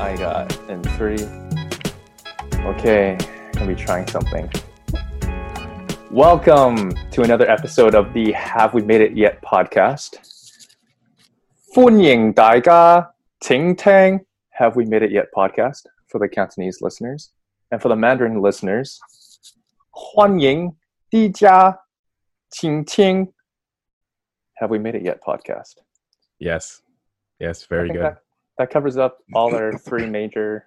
I got in three. Okay, gonna be trying something. Welcome to another episode of the Have We Made It Yet podcast. 欢迎大家听听 Have We Made It Yet podcast for the Cantonese listeners. And for the Mandarin listeners, 欢迎大家听听 Have We Made It Yet podcast. Yes. Yes, I very think good. That, that covers up all our three major,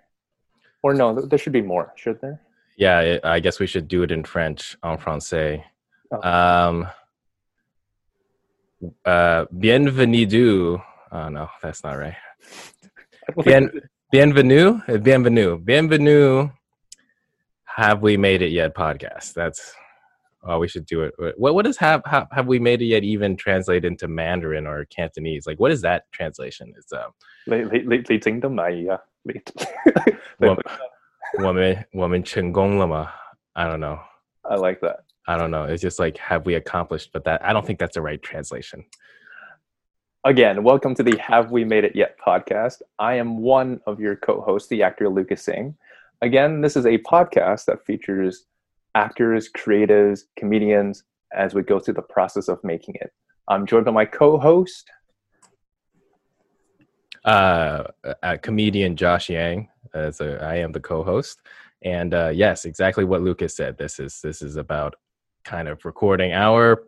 or no, there should be more, should there? Yeah, I guess we should do it in French, en français. Oh. Um, uh, bienvenido. Oh, no, that's not right. Bien, bienvenue, bienvenue, bienvenue. Have we made it yet? Podcast. That's Oh, we should do it. What what does have have, have we made it yet even translate into Mandarin or Cantonese? Like, what is that translation? It's um, 你你你你整得咪啊？你我我们我们成功了吗? I don't know. I like that. I don't know. It's just like have we accomplished, but that I don't think that's the right translation. Again, welcome to the Have We Made It Yet podcast. I am one of your co-hosts, the actor Lucas Singh. Again, this is a podcast that features actors, creatives, comedians as we go through the process of making it. I'm joined by my co-host. Uh, uh comedian Josh Yang. As I am the co-host, and uh, yes, exactly what Lucas said. This is this is about kind of recording our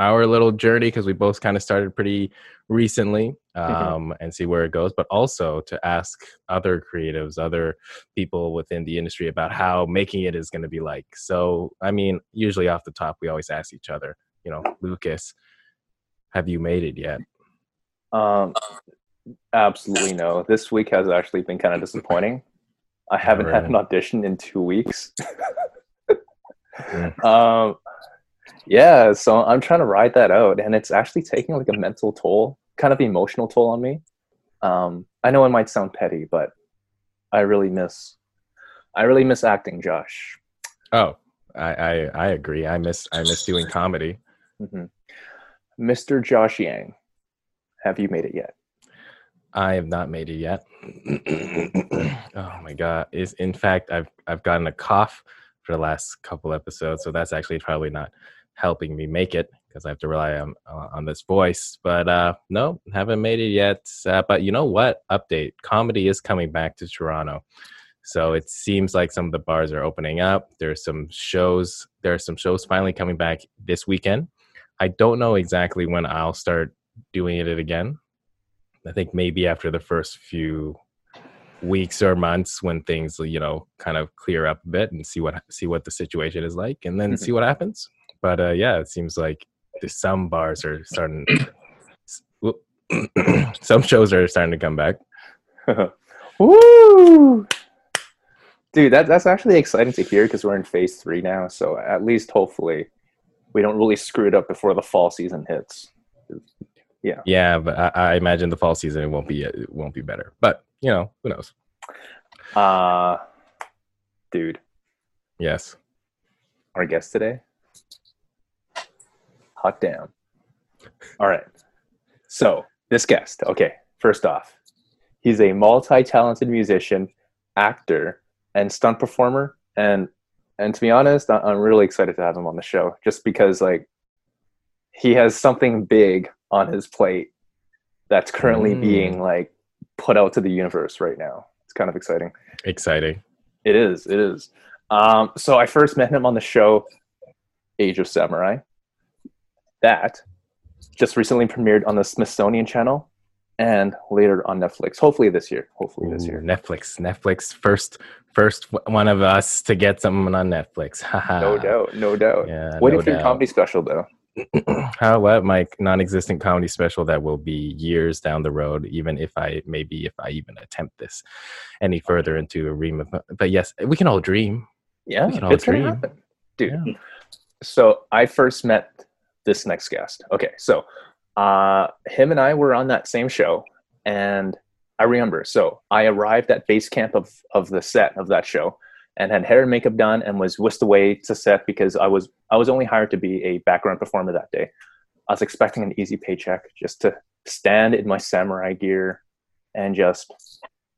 our little journey because we both kind of started pretty recently um, and see where it goes, but also to ask other creatives, other people within the industry about how making it is going to be like. So, I mean, usually off the top, we always ask each other, you know, Lucas, have you made it yet? Um, absolutely no. This week has actually been kind of disappointing. I haven't had an audition in two weeks. Mm. um, yeah, so I'm trying to ride that out, and it's actually taking like a mental toll, kind of emotional toll on me. Um, I know it might sound petty, but I really miss, I really miss acting, Josh. Oh, I, I I agree. I miss I miss doing comedy. mm-hmm. Mr. Josh Yang, have you made it yet? I have not made it yet. oh my god! Is in fact I've I've gotten a cough for the last couple episodes, so that's actually probably not helping me make it because I have to rely on on this voice. But uh, no, haven't made it yet. Uh, but you know what? Update: comedy is coming back to Toronto. So it seems like some of the bars are opening up. There's some shows. There are some shows finally coming back this weekend. I don't know exactly when I'll start doing it again. I think maybe after the first few weeks or months when things you know kind of clear up a bit and see what see what the situation is like and then Mhm. see what happens but uh yeah it seems like some bars are starting some shows are starting to come back Woo! Dude, that, that's actually exciting to hear because we're in phase three now. So at least hopefully we don't really screw it up before the fall season hits. yeah Yeah, but I, I imagine the fall season it won't be it won't be better but you know who knows Uh, dude, yes our guest today, hot damn. All right. So this guest, okay, first off, he's a multi-talented musician, actor, and stunt performer. And and to be honest, I'm really excited to have him on the show, just because like he has something big on his plate that's currently Mm. being like put out to the universe right now. It's kind of exciting. exciting It is. It is. Um, so I first met him on the show Age of Samurai. That just recently premiered on the Smithsonian Channel and later on Netflix. Hopefully this year. Hopefully this year. netflix netflix first First one of us to get something on Netflix. no doubt, no doubt. Yeah, Waiting no for your comedy special though. How about my non-existent comedy special that will be years down the road, even if I maybe if I even attempt this any further into a realm of. But yes, we can all dream. Yeah, We can all dream. dude. Yeah. So I first met this next guest. Okay, so uh, him and I were on that same show, and I remember. So I arrived at base camp of of the set of that show, and had hair and makeup done, and was whisked away to set because I was I was only hired to be a background performer that day. I was expecting an easy paycheck just to stand in my samurai gear and just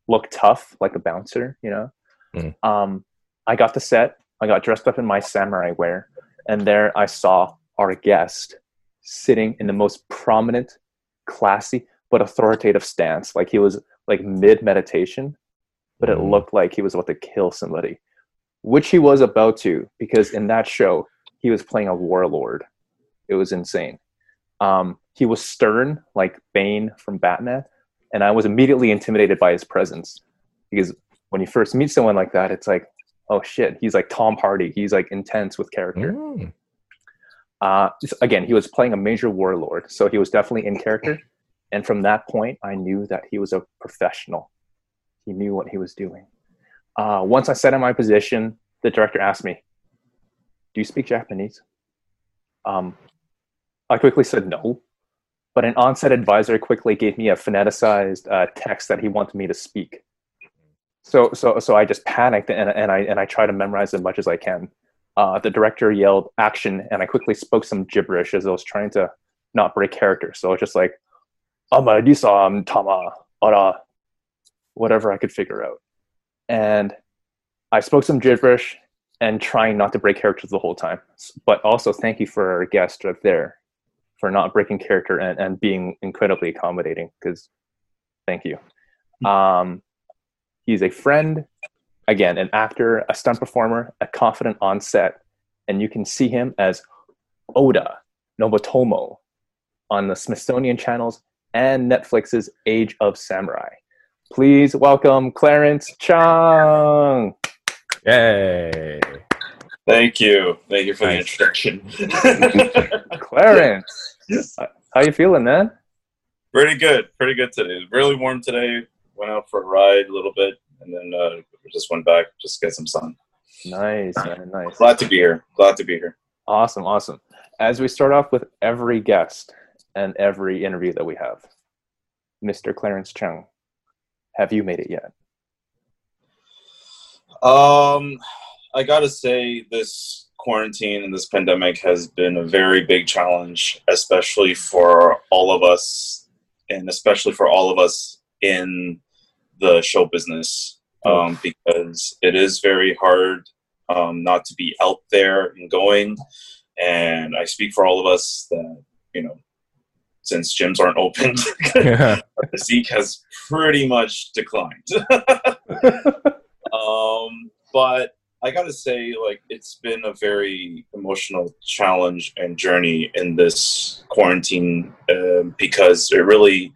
look tough like a bouncer, you know. Mm. Um, I got the set. I got dressed up in my samurai wear, and there I saw our guest sitting in the most prominent, classy but authoritative stance, like he was like mid meditation, but it Mm. looked like he was about to kill somebody, which he was about to because in that show he was playing a warlord. It was insane. Um, he was stern like Bane from Batman, and I was immediately intimidated by his presence because when you first meet someone like that, it's like, oh shit, he's like Tom Hardy. He's like intense with character. Mm. Uh, again, he was playing a major warlord, so he was definitely in character. And from that point, I knew that he was a professional. He knew what he was doing. Uh, once I sat in my position, the director asked me, "Do you speak Japanese?" Um, I quickly said no, but an on-set advisor quickly gave me a phoneticized uh, text that he wanted me to speak. So, so, so I just panicked and, and I and I try to memorize as much as I can uh, the director yelled action and i quickly spoke some gibberish as i was trying to not break character. So it's just like amadisam tama ara whatever i could figure out. And i spoke some gibberish and trying not to break character the whole time. But also thank you for our guest right there for not breaking character and, and being incredibly accommodating because thank you. Um, he's a friend again, an actor, a stunt performer, a confident on set, and you can see him as Oda Nobutomo on the Smithsonian channels and Netflix's Age of Samurai. Please welcome Clarence Chung. Yay! Thank you. Thank you for the introduction. Clarence, uh, how you feeling, man? Pretty good. Pretty good today. Really warm today. Went out for a ride a little bit and then uh, just went back just to get some sun. Nice, man, nice. Glad to be here. Glad to be here. Awesome, awesome. As we start off with every guest and every interview that we have, Mr. Clarence Chung, have you made it yet? Um, I gotta say, this quarantine and this pandemic has been a very big challenge, especially for all of us, and especially for all of us in the show business, um, because it is very hard um, not to be out there and going. And I speak for all of us that you know, since gyms aren't open, our physique has pretty much declined. um, but I gotta say, like, it's been a very emotional challenge and journey in this quarantine um, because it really,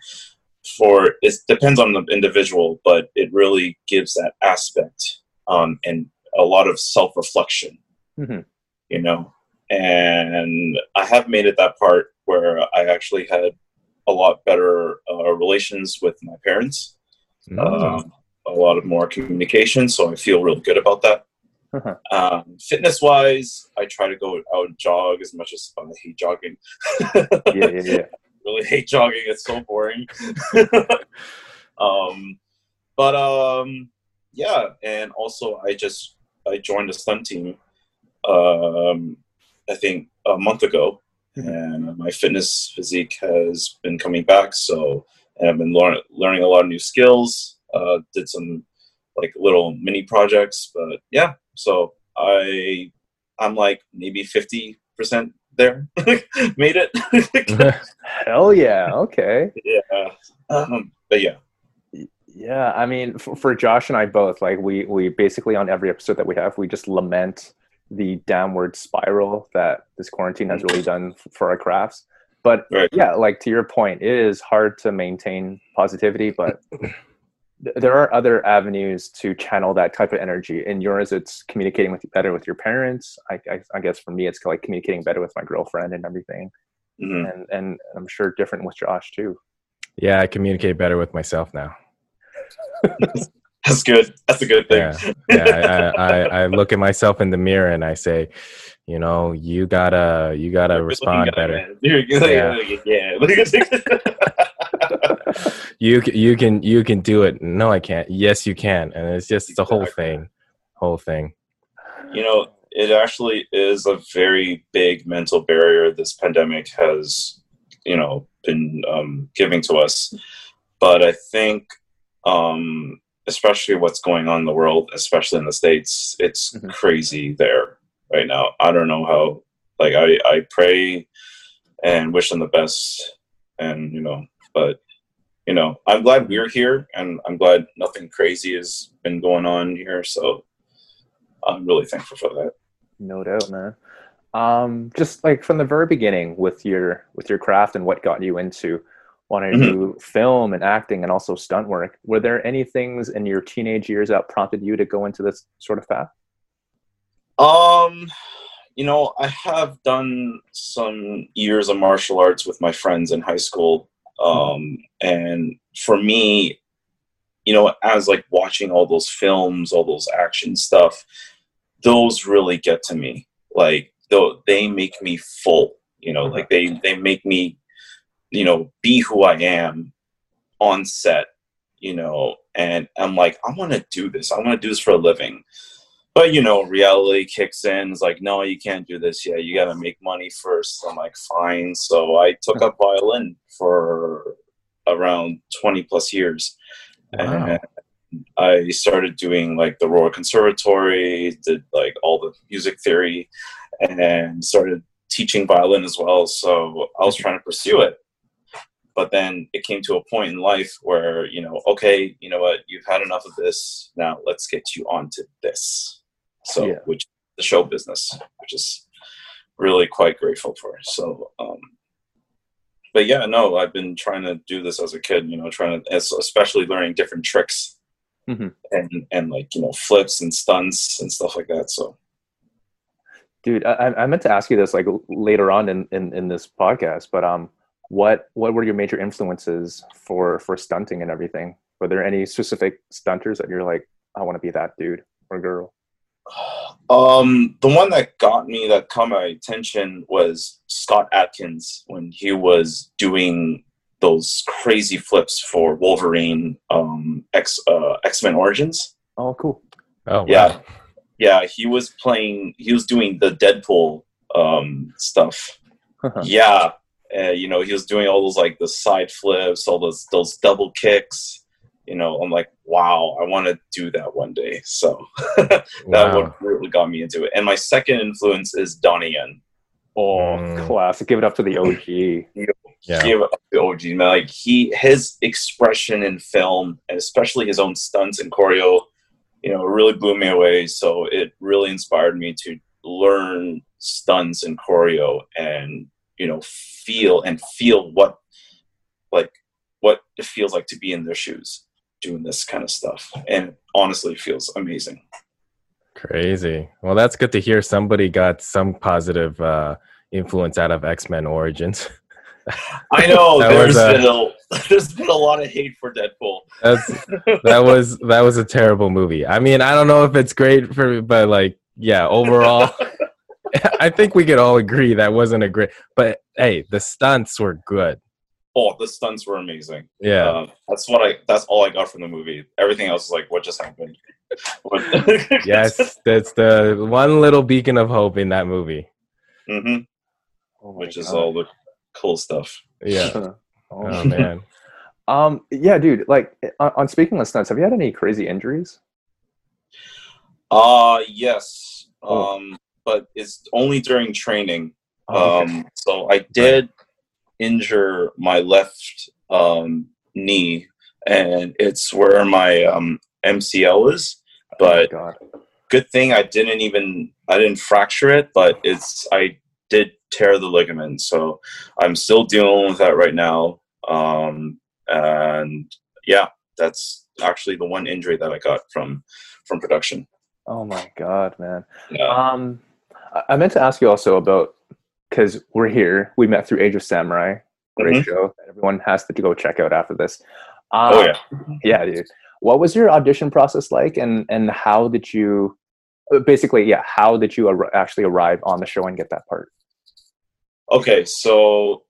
for it depends on the individual, but it really gives that aspect um, and a lot of self reflection, Mhm. you know. And I have made it that part where I actually had a lot better uh, relations with my parents Mm. um, a lot of more communication. So I feel really good about that. Uh-huh. um, fitness wise, I try to go out and jog as much as I hate jogging. Yeah, yeah, yeah. Really hate jogging. It's so boring. um, but um, yeah, and also I just I joined a stunt team. Um, I think a month ago, and my fitness physique has been coming back. So and I've been learn- learning a lot of new skills. Uh, did some like little mini projects, but yeah. So I I'm like maybe fifty percent there. Made it. Hell yeah. Okay. yeah. Um, but yeah. Yeah, I mean, for, for Josh and I both, like we we basically on every episode that we have, we just lament the downward spiral that this quarantine has really done for our crafts. But Right. yeah, like to your point, it is hard to maintain positivity, but th- there are other avenues to channel that type of energy. In yours, it's communicating with better with your parents. I, I, I guess for me, it's like communicating better with my girlfriend and everything. Mhm. And and I'm sure different with Josh too. Yeah, I communicate better with myself now. That's good. That's a good thing. Yeah, yeah. I, I, I look at myself in the mirror and I say, you know, you gotta you gotta You're respond looking at it, better. man. You're- you're- Yeah. yeah. You c- you can you can do it. No, I can't. Yes, you can. And it's just the whole thing, whole thing. you know, it actually is a very big mental barrier this pandemic has, you know, been um, giving to us. But I think, um, especially what's going on in the world, especially in the states, it's Mhm. crazy there right now. I don't know how. Like I, I pray and wish them the best, and you know, but you know, I'm glad we're here, and I'm glad nothing crazy has been going on here. So I'm really thankful for that. No doubt, man. Um, just like from the very beginning with your with your craft and what got you into wanting to Mhm. do film and acting and also stunt work, were there any things in your teenage years that prompted you to go into this sort of path? Um, you know, I have done some years of martial arts with my friends in high school. Um, and for me, you know, as like watching all those films, all those action stuff, those really get to me. Like, though they make me full. You know, like they they make me, you know, be who I am on set. You know, and I'm like, I want to do this. I want to do this for a living but you know reality kicks in. It's like no you can't do this. Yet you got to make money first i'm like fine. So i took uh-huh. up violin for around 20 plus years. Wow. and i started doing like the royal conservatory did like all the music theory and started teaching violin as well. So i was trying to pursue it. But then it came to a point in life where you know okay you know what? You've had enough of this. Now let's get you onto this so Yeah. which the show business which is really quite grateful for so um but yeah no i've been trying to do this as a kid you know trying to especially learning different tricks Mhm. and and like you know flips and stunts and stuff like that so Dude, I, I meant to ask you this like later on in, in, in this podcast, but um, what what were your major influences for for stunting and everything? Were there any specific stunters that you're like, I want to be that dude or girl? Um, the one that got me that caught my attention was Scott Adkins when he was doing those crazy flips for Wolverine um, X uh, X Men Origins. Oh, cool. Oh, wow. Yeah, yeah, he was playing. He was doing the Deadpool um, stuff. yeah, uh, you know, he was doing all those like the side flips, all those those double kicks. You know, I'm like, wow, I want to do that one day. So that Wow. what really got me into it. And my second influence is Donnie Yen. Oh, Mm. classic. Give it up to the OG. Yeah. Give it up to the OG man. Like he, his expression in film, and especially his own stunts and choreo, you know, really blew me away. So it really inspired me to learn stunts and choreo, and you know, feel and feel what, like, what it feels like to be in their shoes doing this kind of stuff. And honestly, feels amazing. Crazy. Well, that's good to hear. Somebody got some positive uh, influence out of X Men Origins. I know there's was, uh, been a there's been a lot of hate for Deadpool. That was that was a terrible movie. I mean, I don't know if it's great for, but like, yeah, overall, I think we could all agree that wasn't a great. But hey, the stunts were good. Oh, the stunts were amazing. Yeah, Um, that's what I. That's all I got from the movie. Everything else is like, what just happened? Yes, that's the one little beacon of hope in that movie. hmm Oh my Which is all the cool stuff. Yeah. oh, Oh man. Um, yeah, dude. Like on, on speaking of stunts, have you had any crazy injuries? Uh yes. Oh. Um, but it's only during training. Oh, okay. Um, so I did injure my left um, knee, and it's where my um, MCL is. But Oh, good thing I didn't even I didn't fracture it, but it's I did tear the ligament, so I'm still dealing with that right now. Um, and yeah, that's actually the one injury that I got from from production. Oh my god, man. Yeah. Um, I meant to ask you also about because we're here. We met through Age of Samurai, great Mhm. show that everyone has to go check out after this. Um, oh yeah. yeah, dude. What was your audition process like, and and how did you, uh, basically, yeah, how did you ar- actually arrive on the show and get that part? Okay, so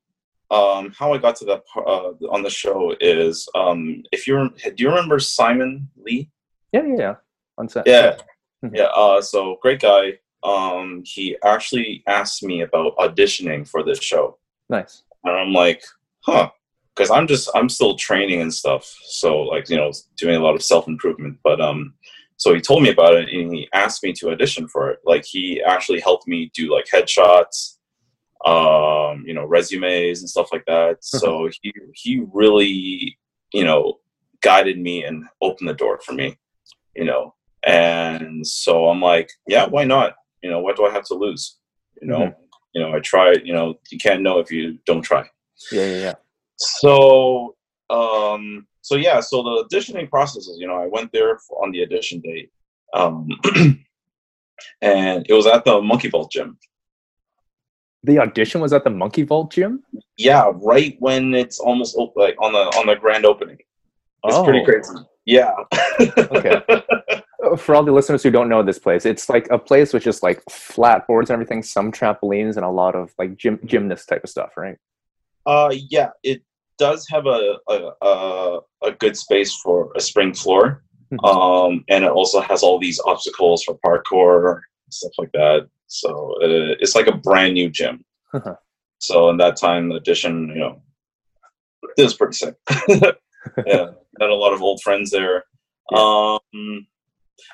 um, how I got to that uh, on the show is um, if you do you remember Simon Lee? Yeah, yeah, yeah. On set. Yeah, Mhm. yeah. Uh, so great guy. Um, he actually asked me about auditioning for this show, Nice. and I'm like, huh, because I'm just I'm still training and stuff. So like you know doing a lot of self improvement, but um. So he told me about it and he asked me to audition for it. Like he actually helped me do like headshots, um, you know, resumes and stuff like that. So he he really, you know, guided me and opened the door for me, you know. And so I'm like, yeah, why not? You know, what do I have to lose? You know, you know, I try you know, you can't know if you don't try. Yeah, yeah, yeah. So um so yeah, so the auditioning process is, you know, I went there for, on the audition date. Um and it was at the Monkey Vault gym. The audition was at the Monkey Vault gym. Yeah, right when it's almost op- like on the on the grand opening. It's pretty Oh. crazy. Yeah. Okay. For all the listeners who don't know this place, it's like a place with just like flat boards and everything, some trampolines, and a lot of like gym gymnast type of stuff, right? Uh, yeah, it does have a a, a, a good space for a spring floor, Mhm. um, and it also has all these obstacles for parkour stuff like that. So uh, it's like a brand new gym. so in that time, the audition, you know, it was pretty sick. yeah, had a lot of old friends there. Um,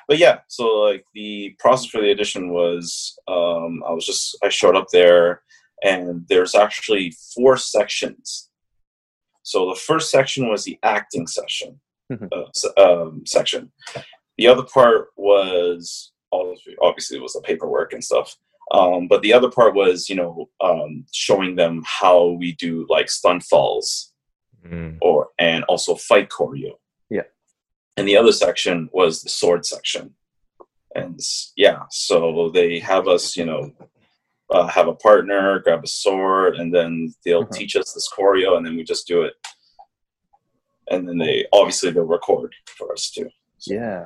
but yeah, so like the process for the audition was, um, I was just I showed up there, and there's actually four sections. So the first section was the acting session Mhm. uh, um, section. The other part was obviously, obviously it was the paperwork and stuff. Um, but the other part was, you know, um, showing them how we do like stunt falls Mm. or and also fight choreo. And the other section was the sword section. And yeah, so they have us, you know, uh, have a partner, grab a sword, and then they'll Mhm. teach us this choreo, and then we just do it. And then they obviously they'll record for us too. Yeah.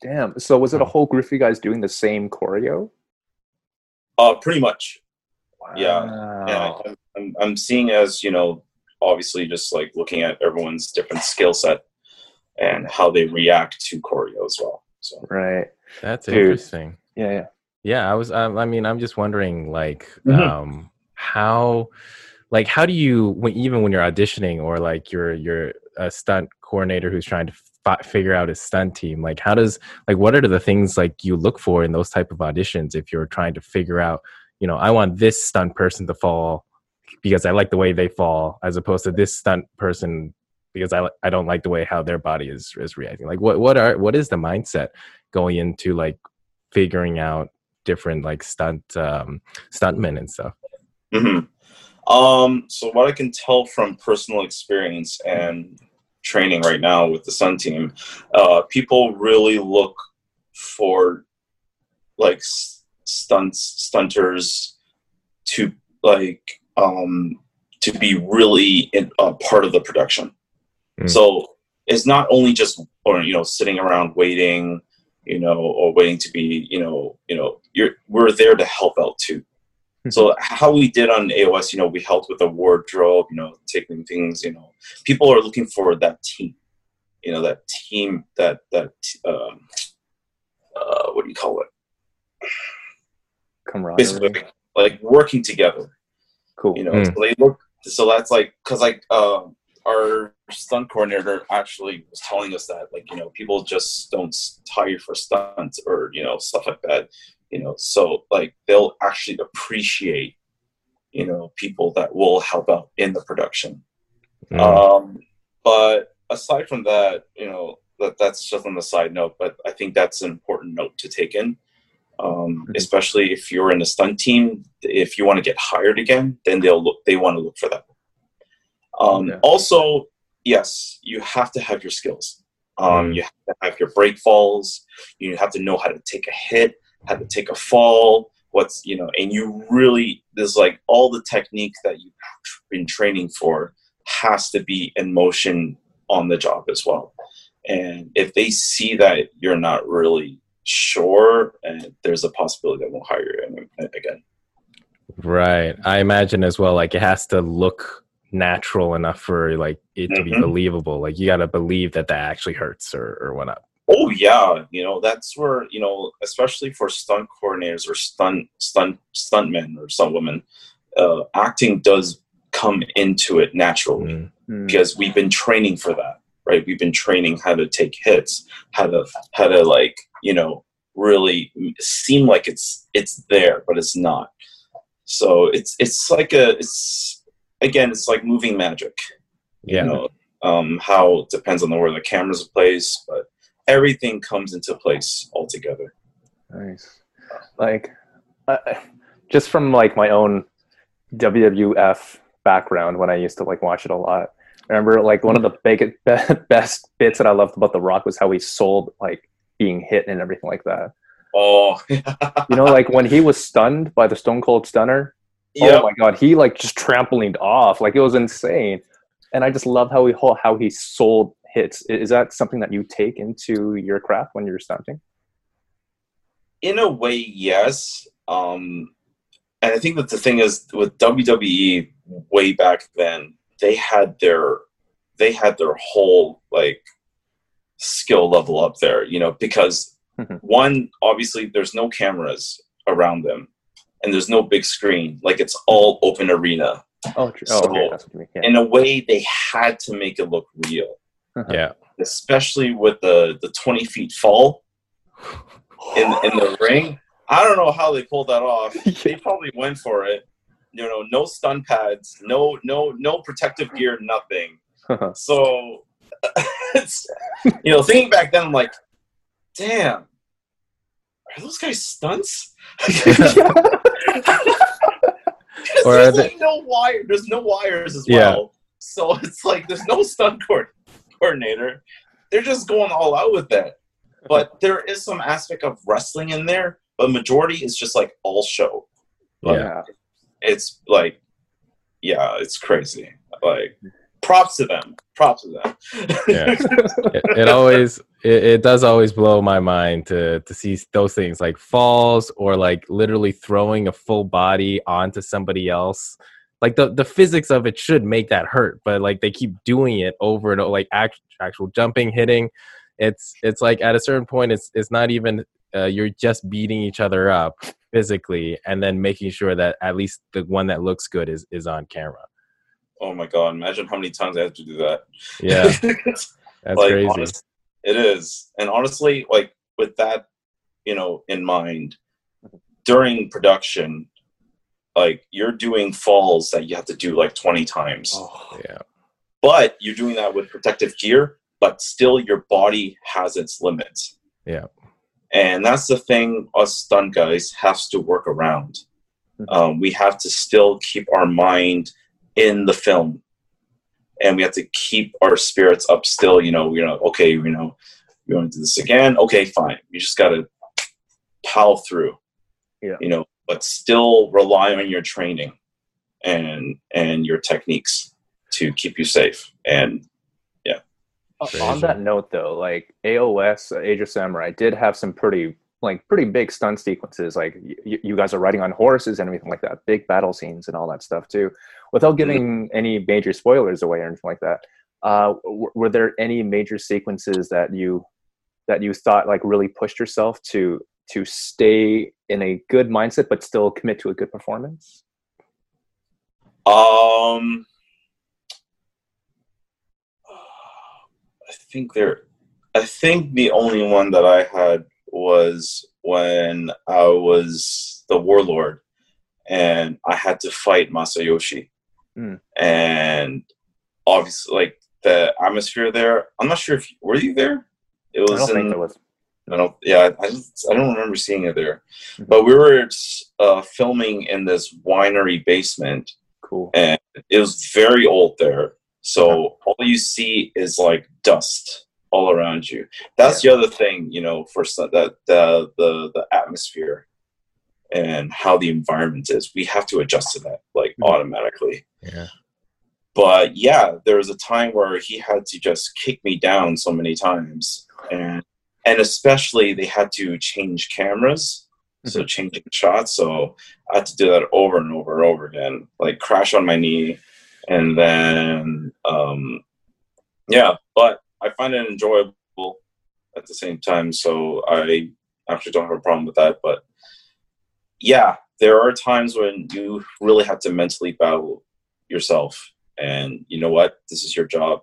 Damn. So was it a whole group of you guys doing the same choreo? Uh, pretty much. Wow. Yeah. Yeah, I'm, I'm, I'm seeing as you know, obviously, just like looking at everyone's different skill set and how they react to choreo as well. So Right. That's Dude. interesting. Yeah. Yeah. Yeah, I was. Um, I mean, I'm just wondering, like, Mhm. um, how, like, how do you, when, even when you're auditioning or like you're you're a stunt coordinator who's trying to fi- figure out his stunt team, like, how does, like, what are the things like you look for in those type of auditions if you're trying to figure out, you know, I want this stunt person to fall because I like the way they fall, as opposed to this stunt person because I I don't like the way how their body is is reacting. Like, what what are what is the mindset going into like figuring out different like stunt um stuntmen and stuff hmm Um, so what I can tell from personal experience and training right now with the Sun team, uh, people really look for like stunts, stunters to like um, to be really in, uh, part of the production. Mm. So it's not only just or you know sitting around waiting, you know, or waiting to be you know you know you're we're there to help out too. So how we did on AOS, you know, we helped with the wardrobe, you know, taking things, you know, people are looking for that team, you know, that team, that that um, uh, what do you call it? Camaraderie. Basically, like working together, Cool. you know. Mm. So they look, so that's like, cause like um, our stunt coordinator actually was telling us that, like, you know, people just don't hire for stunts or you know stuff like that, you know. So like they'll actually appreciate, you know, people that will help out in the production. Mm. Um, but aside from that, you know, that that's just on the side note. But I think that's an important note to take in, um, Mhm. especially if you're in a stunt team. If you want to get hired again, then they'll look. They want to look for that. Um, Okay. Also, yes, you have to have your skills. Um, Mm. You have to have your break falls. You have to know how to take a hit, how to take a fall. What's you know, and you really there's like all the technique that you've been training for has to be in motion on the job as well. And if they see that you're not really sure, and there's a possibility they won't hire you again. Right. I imagine as well, like it has to look natural enough for like it to be Mhm. believable. Like you got to believe that that actually hurts or, or whatnot. Oh yeah, you know that's where you know, especially for stunt coordinators or stunt stunt stuntmen or stunt women, uh, acting does come into it naturally Mm. Mm. because we've been training for that, right? We've been training how to take hits, how to how to like you know really seem like it's it's there, but it's not. So it's it's like a it's again it's like moving magic. Yeah. You know, um, how it depends on the where the camera's placed, but everything comes into place altogether. Nice. Like, uh, just from like my own WWF background when I used to like watch it a lot. I remember like one of the big, best bits that I loved about The Rock was how he sold like being hit and everything like that. Oh, You know, like when he was stunned by the Stone Cold Stunner. Yeah. Oh my god, he like just trampolined off. Like it was insane. And I just love how he how he sold hits. Is that something that you take into your craft when you're stunting? in a way, yes. Um, and I think that the thing is with WWE way back then, they had their they had their whole like skill level up there, you know, because Mhm. one, obviously there's no cameras around them and there's no big screen. Like it's all open arena. Oh, true. oh okay, that's what you mean. Yeah. In a way, they had to make it look real, uh-huh. Yeah. especially with the the 20 feet fall in in the ring. I don't know how they pulled that off. They probably went for it. You know, no stun pads, no no no protective gear, nothing. Uh-huh. So, it's, you know, thinking back then, I'm like, damn, are those guys stunts? Or there's they- like no wire. There's no wires as Yeah. well. So it's like there's no stunt co- coordinator. They're just going all out with that. But there is some aspect of wrestling in there, but majority is just like all show. Yeah. It's like, yeah, it's crazy. Like, props to them. Props to them. Yeah. it, it always it, it does always blow my mind to to see those things like falls or like literally throwing a full body onto somebody else like the the physics of it should make that hurt but like they keep doing it over and over like act, actual jumping hitting it's it's like at a certain point it's it's not even uh, you're just beating each other up physically and then making sure that at least the one that looks good is is on camera oh my god! Imagine how many times I have to do that. yeah that's like, crazy honest- it is, and honestly, like with that, you know, in mind, during production, like you're doing falls that you have to do like 20 times, Oh, yeah but you're doing that with protective gear, but still your body has its limits. Yeah. And that's the thing us stunt guys have to work around. Mhm. Um, we have to still keep our mind in the film. And we have to keep our spirits up still you know you know okay you know we want to do this again. Okay fine. You just got to power through Yeah. you know but still rely on your training and and your techniques to keep you safe. And Uh, Crazy. On that note, though, like AOS, Age of Samurai, did have some pretty like pretty big stunt sequences. Like y- you guys are riding on horses and everything like that, big battle scenes and all that stuff too. Without giving any major spoilers away or anything like that, uh, w- were there any major sequences that you that you thought like really pushed yourself to to stay in a good mindset but still commit to a good performance? um i think there i think the only one that i had was when i was the warlord and i had to fight masayoshi Mm. and obviously like the atmosphere there i'm not sure if were you there it was. I don't in think there was. I don't. Yeah, I I don't remember seeing it there. Mhm. But we were uh, filming in this winery basement. Cool. And it was very old there, so all you see is like dust all around you. That's the other thing, you know, for some, that the the the atmosphere and how the environment is. We have to adjust to that like Mhm. automatically. Yeah. But yeah, there was a time where he had to just kick me down so many times, and and especially they had to change cameras, so changing shots. So I had to do that over and over and over again, like crash on my knee, and then um, yeah. But I find it enjoyable at the same time, so I actually don't have a problem with that. But yeah, there are times when you really have to mentally battle yourself and you know what this is your job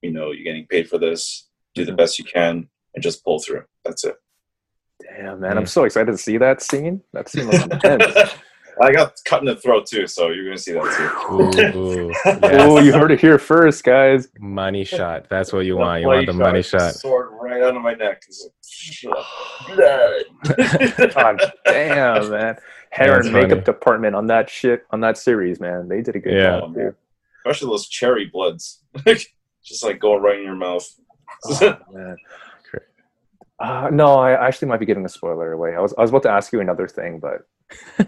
you know you're getting paid for this do the mm-hmm. best you can and just pull through that's it Damn, man, I'm so excited to see that scene. That scene was intense. I got cut in the throat too so you're gonna see that too Ooh, ooh, Oh, you heard it here first, guys. money shot. That's what you The want. You want the bloody money shot. sword right out of my neck It's like, God damn, man. Hair and makeup funny. department on that shit on that series, man. They did a good Yeah. job. dude. especially those cherry bloods just like going right in your mouth Oh, man. Uh, no, I actually might be giving a spoiler away. I was I was about to ask you another thing, but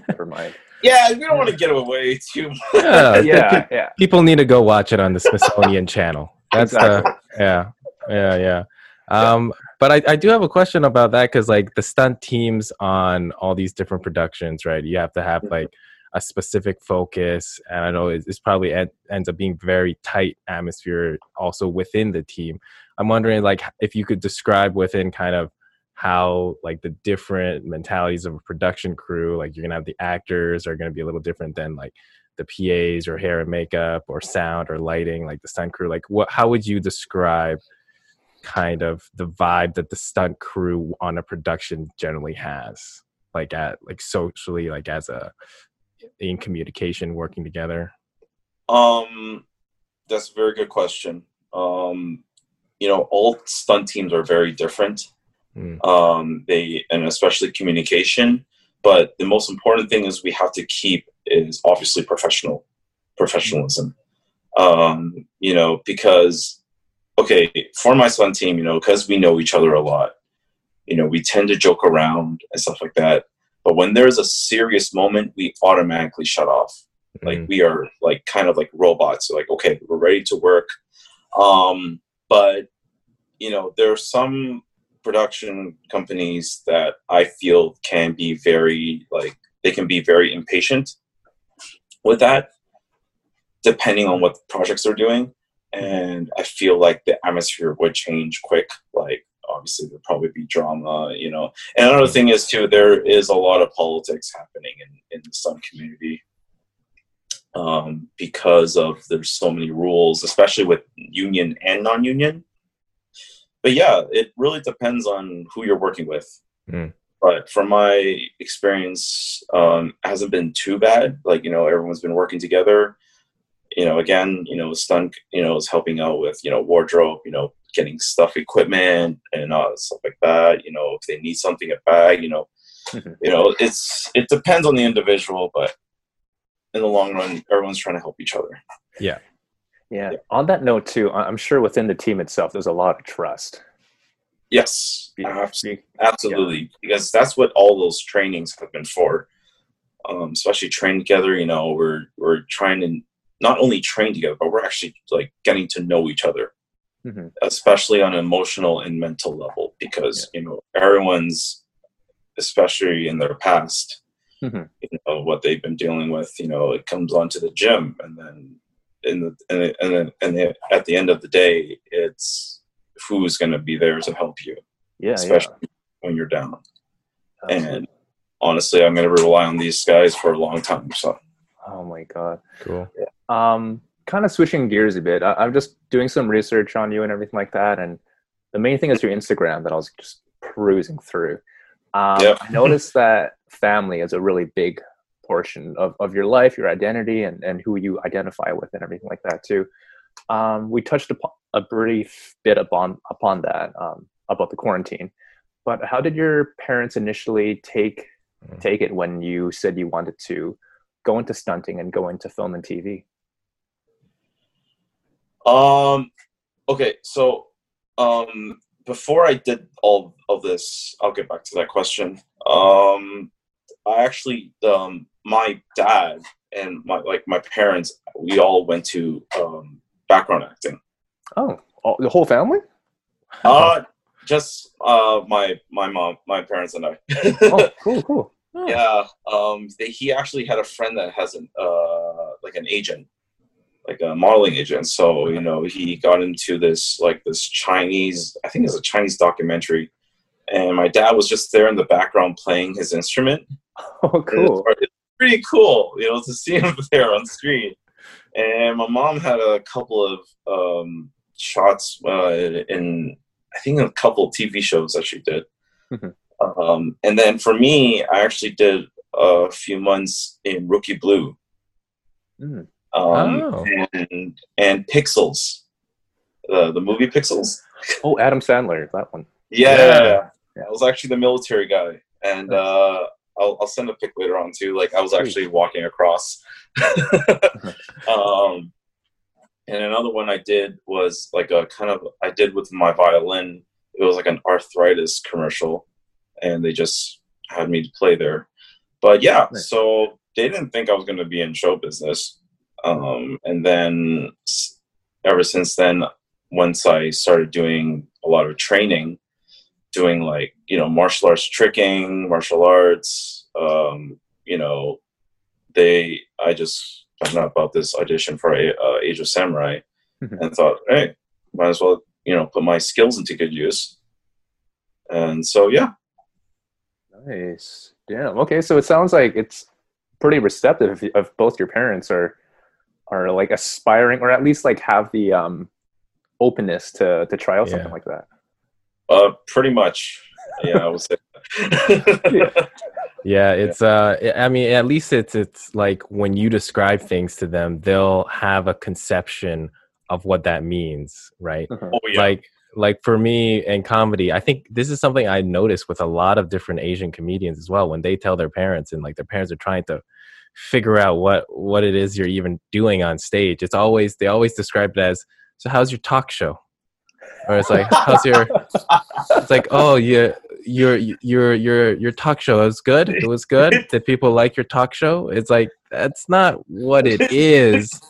never mind. yeah we don't want to get away too much Yeah, yeah, yeah. people need to go watch it on the Smithsonian channel. That's Exactly. the yeah, yeah, yeah. Um, but I, I do have a question about that because like the stunt teams on all these different productions, right? You have to have like a specific focus, and I know it's, it's probably en- ends up being very tight atmosphere also within the team. I'm wondering like if you could describe within kind of how like the different mentalities of a production crew, like you're gonna have the actors are gonna be a little different than like the PAs or hair and makeup or sound or lighting, like the stunt crew, like what how would you describe kind of the vibe that the stunt crew on a production generally has? Like at like socially, like as a in communication, working together. Um, that's a very good question. Um, you know, all stunt teams are very different. Mm. Um, they and especially communication. But the most important thing is we have to keep is obviously professional professionalism. Um, you know, because okay, for my son team, you know, because we know each other a lot, you know, we tend to joke around and stuff like that. But when there's a serious moment, we automatically shut off like Mm. we are like kind of like robots like okay we're ready to work um but you know there are some production companies that i feel can be very like they can be very impatient with that depending on what projects they're doing and i feel like the atmosphere would change quick like obviously there'd probably be drama you know and another thing is too there is a lot of politics happening in, in the sun community um, because of there's so many rules, especially with union and non-union. But yeah, it really depends on who you're working with. Mm. But from my experience, um, it hasn't been too bad. Like you know, everyone's been working together. You know, again, you know, Stunt, you know, is helping out with you know wardrobe, you know, getting stuff, equipment, and uh, stuff like that. You know, if they need something, a bag. You know, you know, it's it depends on the individual, but in the long run, everyone's trying to help each other. Yeah. On that note, too, I- I'm sure within the team itself, there's a lot of trust. Yes, Be- abs- be- absolutely, because that's what all those trainings have been for. Um, especially train together, you know, we're we're trying to not only train together, but we're actually like getting to know each other, Mhm. especially on an emotional and mental level, because you know everyone's, especially in their past, Mhm. you know what they've been dealing with. You know, it comes onto the gym, and then in the and the, and, and at the end of the day, it's who's going to be there to help you, Yeah, especially when you're down. yeah. And honestly, I'm going to rely on these guys for a long time. So Oh my god. Cool. Um, kind of switching gears a bit. I, I'm just doing some research on you and everything like that, and the main thing is your Instagram that I was just perusing through. Um, Yep. I noticed that family is a really big portion of, of your life, your identity, and, and who you identify with, and everything like that too. Um, we touched upon a brief bit upon upon that um, about the quarantine, but how did your parents initially take Mm. take it when you said you wanted to go into stunting and go into film and TV? Um, okay, so um, before I did all of this, I'll get back to that question. Um, I actually, um, my dad and my like my parents, we all went to um, background acting. Oh, all, the whole family? Uh, just uh, my my mom, my parents, and I. Oh, cool, cool. yeah. Um, they, he actually had a friend that has an uh, like an agent, like a modeling agent. So you know, he got into this like this Chinese, I think it's a Chinese documentary, and my dad was just there in the background playing his instrument. Oh, cool. It's, it's pretty cool, you know, to see him there on screen. And my mom had a couple of um, shots uh, in, I think, a couple TV shows that she did. Mhm. Um, and then for me, I actually did a few months in Rookie Blue Mm. um, Oh. and and Pixels, uh, the movie Pixels. Oh, Adam Sandler, that one. Yeah, I was actually the military guy, and uh, I'll, I'll send a pic later on too. Like I was actually walking across. um, and another one I did was like a kind of I did with my violin. It was like an arthritis commercial, and they just had me to play there. But yeah, Nice. so they didn't think I was going to be in show business. Um, and then ever since then, once I started doing a lot of training, doing like you know martial arts tricking, martial arts, um, you know, they I just found out about this audition for a, uh, Age of Samurai, Mhm. and thought, hey, might as well you know put my skills into good use. And so yeah, Nice. Damn. Okay, so it sounds like it's pretty receptive if, if both your parents are are like aspiring or at least like have the um openness to to try out something like that. Uh, pretty much, yeah, I would say. Yeah. Yeah, it's uh I mean at least it's it's like when you describe things to them, they'll have a conception of what that means, right? Uh-huh. Oh yeah, Like like for me in comedy, I think this is something I noticed with a lot of different Asian comedians as well when they tell their parents and like their parents are trying to figure out what what it is you're even doing on stage. It's always they always describe it as so how's your talk show? Or it's like how's your it's like oh yeah your your your your talk show was good. It was good. Did people like your talk show? It's like that's not what it is.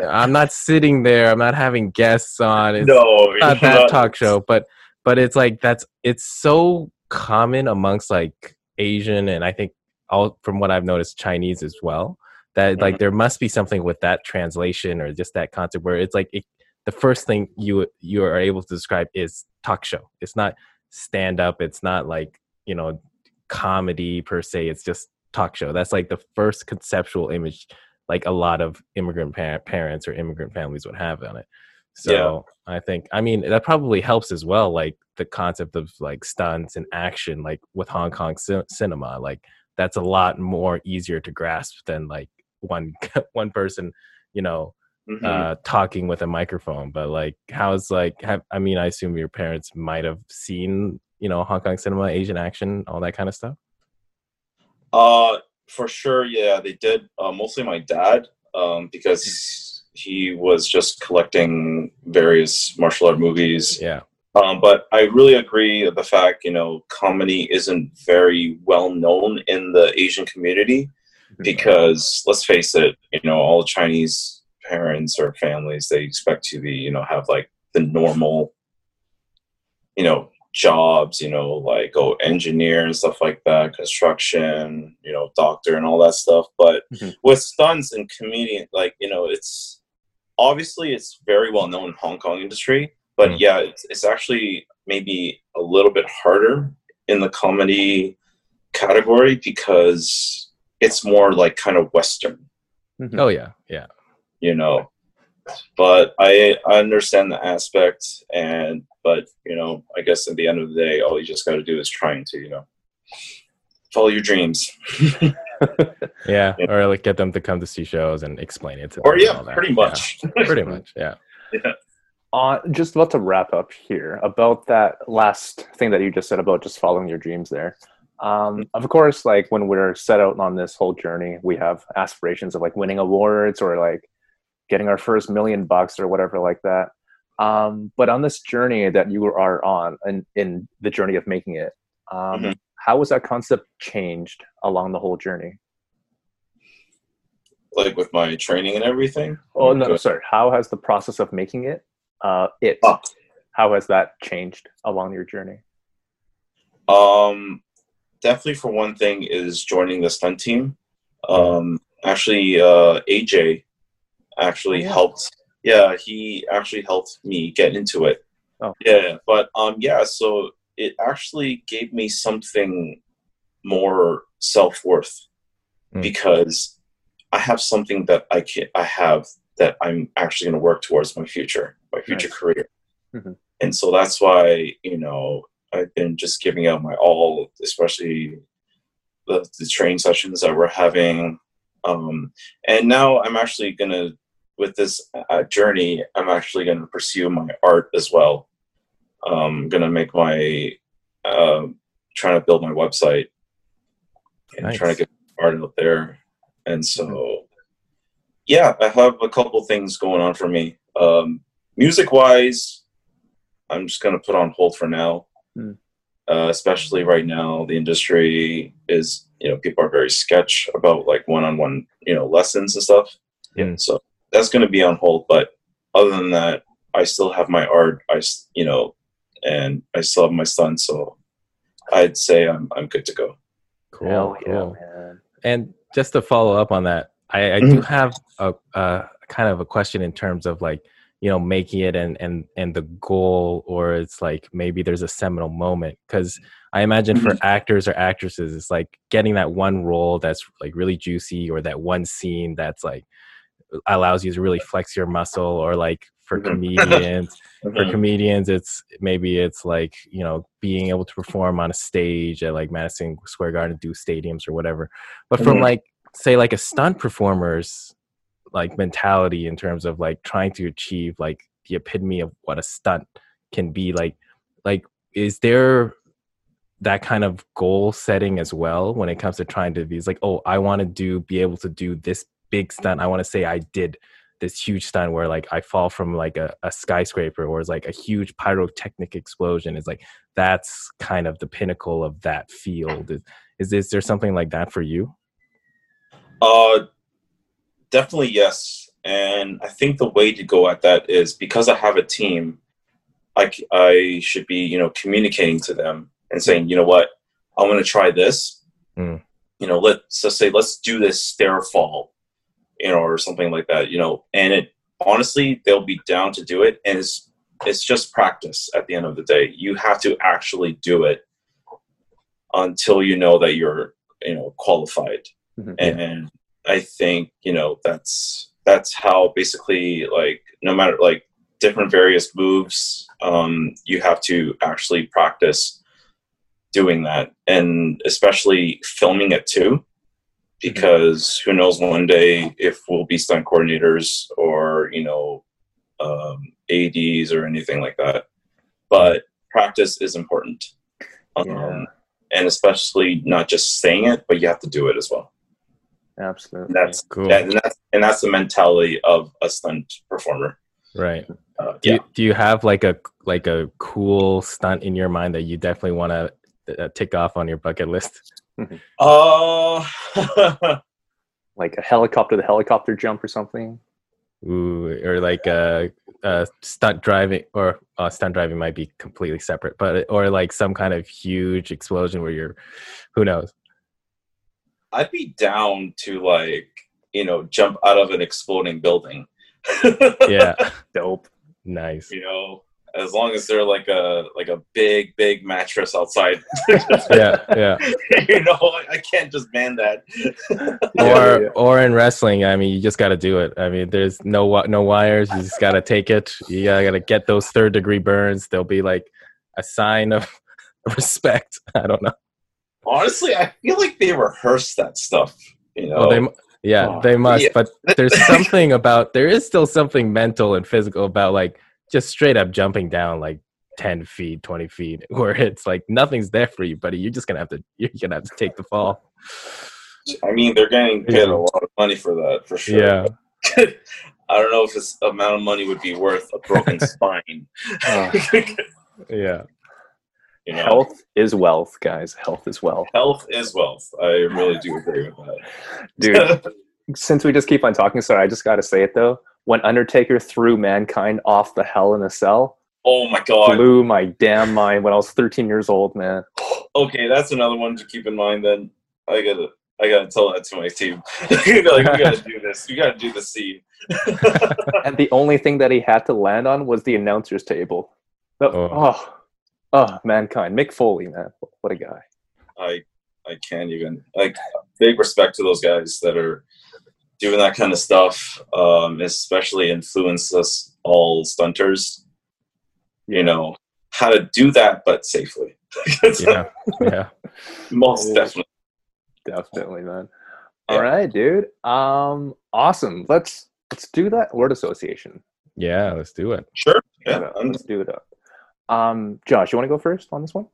I'm not sitting there. I'm not having guests on. It's no, not that talk show. But but it's like that's it's so common amongst like asian and i think all from what i've noticed chinese as well that like mm-hmm. there must be something with that translation or just that concept where it's like it, the first thing you you are able to describe is talk show. It's not stand up. It's not like you know comedy per se. It's just talk show. That's like the first conceptual image like a lot of immigrant pa- parents or immigrant families would have on it. So i think i mean that probably helps as well like the concept of like stunts and action like with hong kong ci- cinema like that's a lot more easier to grasp than like one one person you know Mhm. uh talking with a microphone but like how's like have, i mean i assume your parents might have seen you know hong kong cinema asian action all that kind of stuff Uh, for sure, yeah, they did. Uh, mostly my dad, um, because he was just collecting various martial art movies. yeah Um, but I really agree with the fact, you know, comedy isn't very well known in the Asian community because let's face it, you know, all Chinese parents or families they expect you to be, you know, have like the normal, you know, jobs, you know, like oh engineer and stuff like that, construction, you know, doctor and all that stuff. But Mhm. with stunts and comedian, like, you know, it's obviously it's very well known in Hong Kong industry, but Mm. yeah, it's it's actually maybe a little bit harder in the comedy category because it's more like kind of Western Mhm. oh yeah yeah you know but i i understand the aspect and but you know i guess at the end of the day all you just got to do is trying to you know follow your dreams yeah Yeah. or like get them to come to see shows and explain it to or them and yeah all that. pretty Yeah. much pretty much yeah Uh, just about to wrap up here about that last thing that you just said about just following your dreams there. Um, of course, like when we're set out on this whole journey, we have aspirations of like winning awards or like getting our first million bucks or whatever like that. Um, but on this journey that you are on, and in the journey of making it, um, Mhm. how was that concept changed along the whole journey? Like with my training and everything. Oh no, Good. sorry. How has the process of making it, uh, it, Ah. how has that changed along your journey? Um, definitely for one thing is joining the stunt team. Um, actually, uh, AJ actually Oh, yeah. helped. Yeah, he actually helped me get into it. Oh. Yeah, but um, yeah, so it actually gave me something more self worth Mm. because I have something that I can I have that I'm actually going to work towards my future, my future Nice. career, Mhm. and so that's why you know I've been just giving out my all, especially the, the training sessions that we're having. Um, and now I'm actually going to, with this uh, journey, I'm actually going to pursue my art as well. I'm going to make my, uh, trying to build my website and Nice. trying to get art out there. And so, yeah, I have a couple things going on for me. Um, music wise, I'm just going to put on hold for now Hmm. uh, especially right now the industry is you know people are very sketch about like one-on-one you know lessons and stuff Yeah. so that's going to be on hold but other than that i still have my art I you know and i still have my son so i'd say i'm, I'm good to go Cool. Hell yeah, cool. man. And just to follow up on that, I, I do mm-hmm. have a, a kind of a question in terms of like you know making it and and and the goal, or it's like maybe there's a seminal moment because I imagine for mm-hmm. actors or actresses, it's like getting that one role that's like really juicy, or that one scene that's like allows you to really flex your muscle, or like for Mhm. comedians for Mhm. comedians it's maybe it's like you know being able to perform on a stage at like madison square garden do stadiums or whatever but from Mhm. like say like a stunt performer's like mentality in terms of like trying to achieve like the epitome of what a stunt can be like like is there that kind of goal setting as well when it comes to trying to be it's like oh i want to do be able to do this big stunt i want to say i did this huge stunt where like I fall from like a, a skyscraper or it's like a huge pyrotechnic explosion. It's like that's kind of the pinnacle of that field. Is is, is there something like that for you? Uh, definitely yes. And I think the way to go at that is because I have a team, i should be, you know, communicating to them and saying, you know what, I'm going to try this. Mm. You know, let's say, let's do this stair fall, you know, or something like that, you know, and it honestly, they'll be down to do it. And it's, it's just practice at the end of the day. You have to actually do it until you know that you're, you know, qualified Mhm. and i think you know that's that's how basically like no matter like different various moves um you have to actually practice doing that and especially filming it too because who knows one day if we'll be stunt coordinators or you know um, ads or anything like that but practice is important um, Yeah. and especially not just saying it but you have to do it as well Absolutely. and that's Cool. that, and that's and that's the mentality of a stunt performer. Right. Uh, Do yeah. you, do you have like a like a cool stunt in your mind that you definitely want to uh, tick off on your bucket list? Uh, like a helicopter, the helicopter jump or something. Ooh, or like a, uh stunt driving, or uh, stunt driving might be completely separate, but or like some kind of huge explosion where you're, who knows? I'd be down to like you know jump out of an exploding building. Yeah, Dope. nice. you know, as long as they're like a like a big big mattress outside. Yeah, yeah. you know, I, I can't just ban that. or yeah. or in wrestling i mean you just got to do it i mean there's no wi- no wires you just got to take it you got to get those third degree burns they'll be like a sign of respect i don't know Honestly, I feel like they rehearse that stuff. You know, well, they mu- yeah Oh, they must yeah. but there's something about there is still something mental and physical about like just straight up jumping down like 10 feet 20 feet where it's like nothing's there for you buddy you're just gonna have to you're gonna have to take the fall I mean, they're getting paid a lot of money for that for sure. yeah I don't know if this amount of money would be worth a broken spine. Uh, Yeah. you know, health is wealth, guys. Health is wealth. health is wealth. I really do agree with that. Dude, since we just keep on talking, sorry, I just got to say it though. When Undertaker threw Mankind off the Hell in a Cell, oh my god. blew my damn mind when I was 13 years old, man. Okay, that's another one to keep in mind. Then I gotta, I gotta tell that to my team. like we gotta do this. We gotta do the scene. And the only thing that he had to land on was the announcer's table. Oh, Oh. oh, oh, Mankind. Mick Foley, man. What a guy. I, I can't even like. Big respect to those guys that are doing that kind of stuff. Um, especially influence us all stunters. You know how to do that, but safely. Yeah. Yeah. Most definitely. Definitely, man. Yeah. All right, dude. Um, awesome. Let's let's do that word association. Yeah. Let's do it. Sure. Yeah. Yeah, let's do it up. Um, Josh, you want to go first on this one?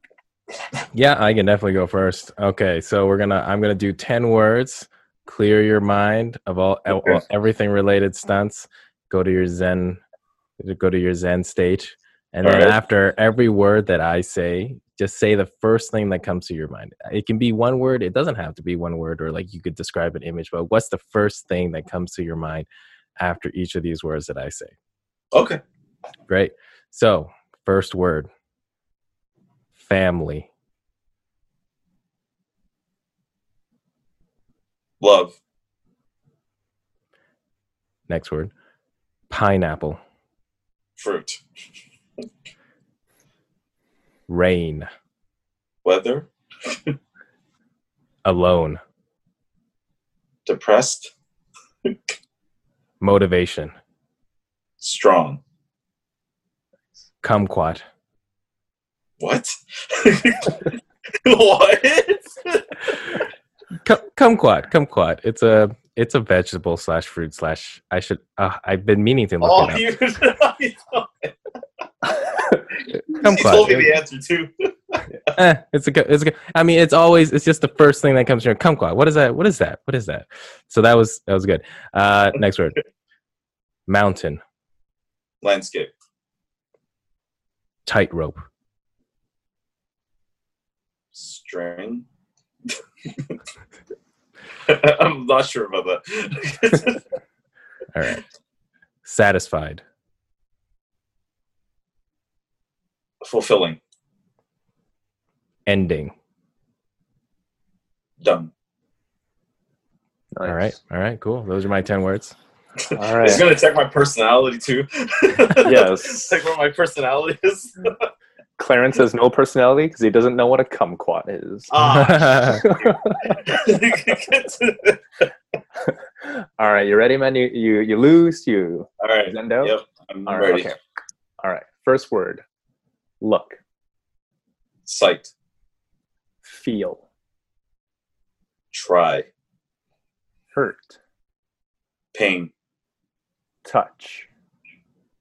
Yeah, I can definitely go first. Okay, so we're gonna I'm gonna do ten words. Clear your mind of all, all- everything related stunts. Go to your Zen, go to your Zen state, and All then right. after every word that I say, just say the first thing that comes to your mind. It can be one word. It doesn't have to be one word, or like you could describe an image. But what's the first thing that comes to your mind after each of these words that I say? Okay. Great. So first word, family. Love. Next word, pineapple. Fruit. Rain. Weather. Alone. Depressed. Motivation. Strong. Kumquat. What? what? Cum- Kumquat. Kumquat. It's a it's a vegetable slash fruit slash. I should. Uh, I've been meaning to look Oh, it you, you told me the answer too. Eh, it's a good. It's a good. I mean, it's always. It's just the first thing that comes to your kumquat. What is that? What is that? What is that? So that was that was good. Uh, next word. Mountain. Landscape. Tightrope. String. I'm not sure about that. All right. Satisfied. Fulfilling. Ending. Done. Nice. All right. All right. Cool. Those are my ten words. All right. It's gonna check my personality too. Yes. like what my personality is. Clarence has no personality because he doesn't know what a kumquat is. Ah. All right, you ready, man? You you you lose. You All right. Zendo. Yep. I'm All right. ready. Okay. All right. First word. Look. Sight. Feel. Try. Hurt. Pain. Touch.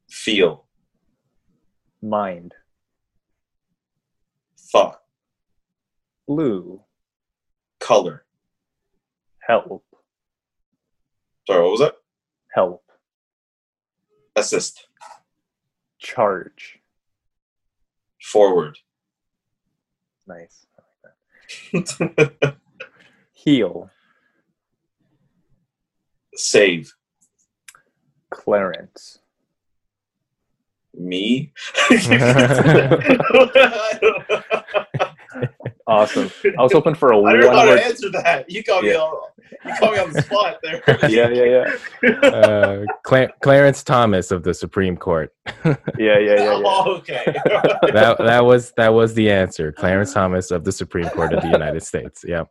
Feel. Mind. Thought. Blue. Color. Help. Sorry, what was that? Help. Assist. Charge. Forward. Nice. I like that. Heal. Save. Clarence. Me. Awesome. I was hoping for a I one don't know how to word. answer that. You got me Yeah. all. You caught me on the spot there. Yeah, yeah, yeah. uh, Cla- Clarence Thomas of the Supreme Court. Yeah, yeah, yeah, yeah. Oh, okay. that that was that was the answer. Clarence Thomas of the Supreme Court of the United States. Yeah.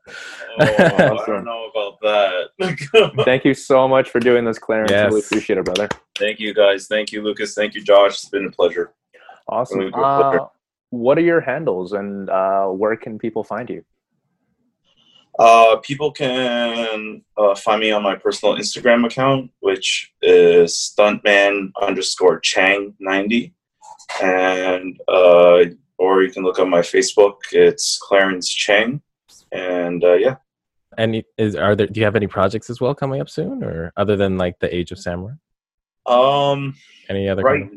Oh, I don't know about that. Thank you so much for doing this, Clarence. I really appreciate it, brother. Thank you, guys. Thank you, Lucas. Thank you, Josh. It's been a pleasure. Awesome. Really good pleasure. Uh, what are your handles and uh, where can people find you? Uh, people can uh, find me on my personal Instagram account, which is stuntman underscore chang 90. And, uh, or you can look on my Facebook. It's Clarence Chang. And, uh, yeah. Any is are there? Do you have any projects as well coming up soon, or other than like the Age of Samurai? Um, Any other? right.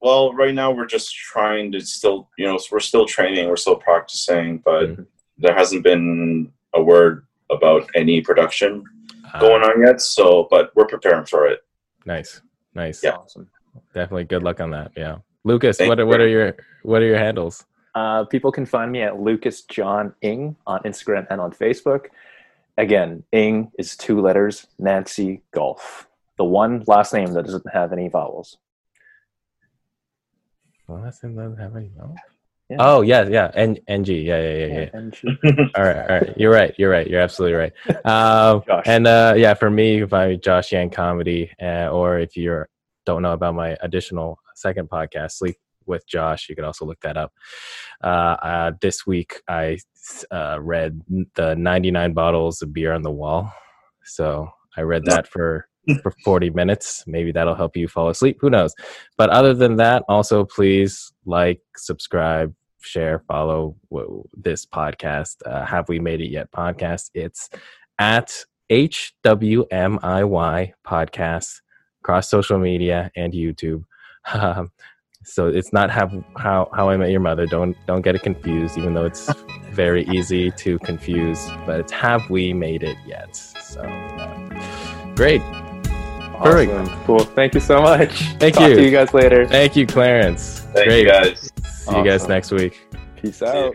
Well, right now we're just trying to still, you know, we're still training, we're still practicing, but Mhm. there hasn't been a word about any production Uh, going on yet. So, but we're preparing for it. Nice, nice. Yeah. Awesome. definitely. Good luck on that. Yeah, Lucas. Thank what are you. what are your what are your handles? Uh, people can find me at Lucas John Ng on Instagram and on Facebook. Again, Ng is two letters, Nancy Golf. The one last name that doesn't have any vowels. Well, doesn't have any. No. Yeah. Oh yeah, yeah. N N G. Yeah, yeah, yeah, yeah. And she- all right, all right. You're right. You're right. You're absolutely right. Um, Josh. and uh, yeah, for me, you can find me Josh Yang Comedy, uh, or if you don't know about my additional second podcast, Sleep with Josh, you could also look that up. Uh, uh, this week, I uh, read the 99 bottles of beer on the wall. So I read that for for 40 minutes. Maybe that'll help you fall asleep. Who knows? But other than that, also please like, subscribe, share, follow w- this podcast. Uh, Have we made it yet? Podcast. It's at HWMIY podcast across social media and YouTube. Um, so it's not have how how I met your mother. Don't don't get it confused, even though it's very easy to confuse. But it's have we made it yet? So uh, great. Perfect. Awesome. Cool. Thank you so much. Thank Talk you. to you guys later. Thank you, Clarence. Thank great. you guys. See you guys next week. Peace See you out.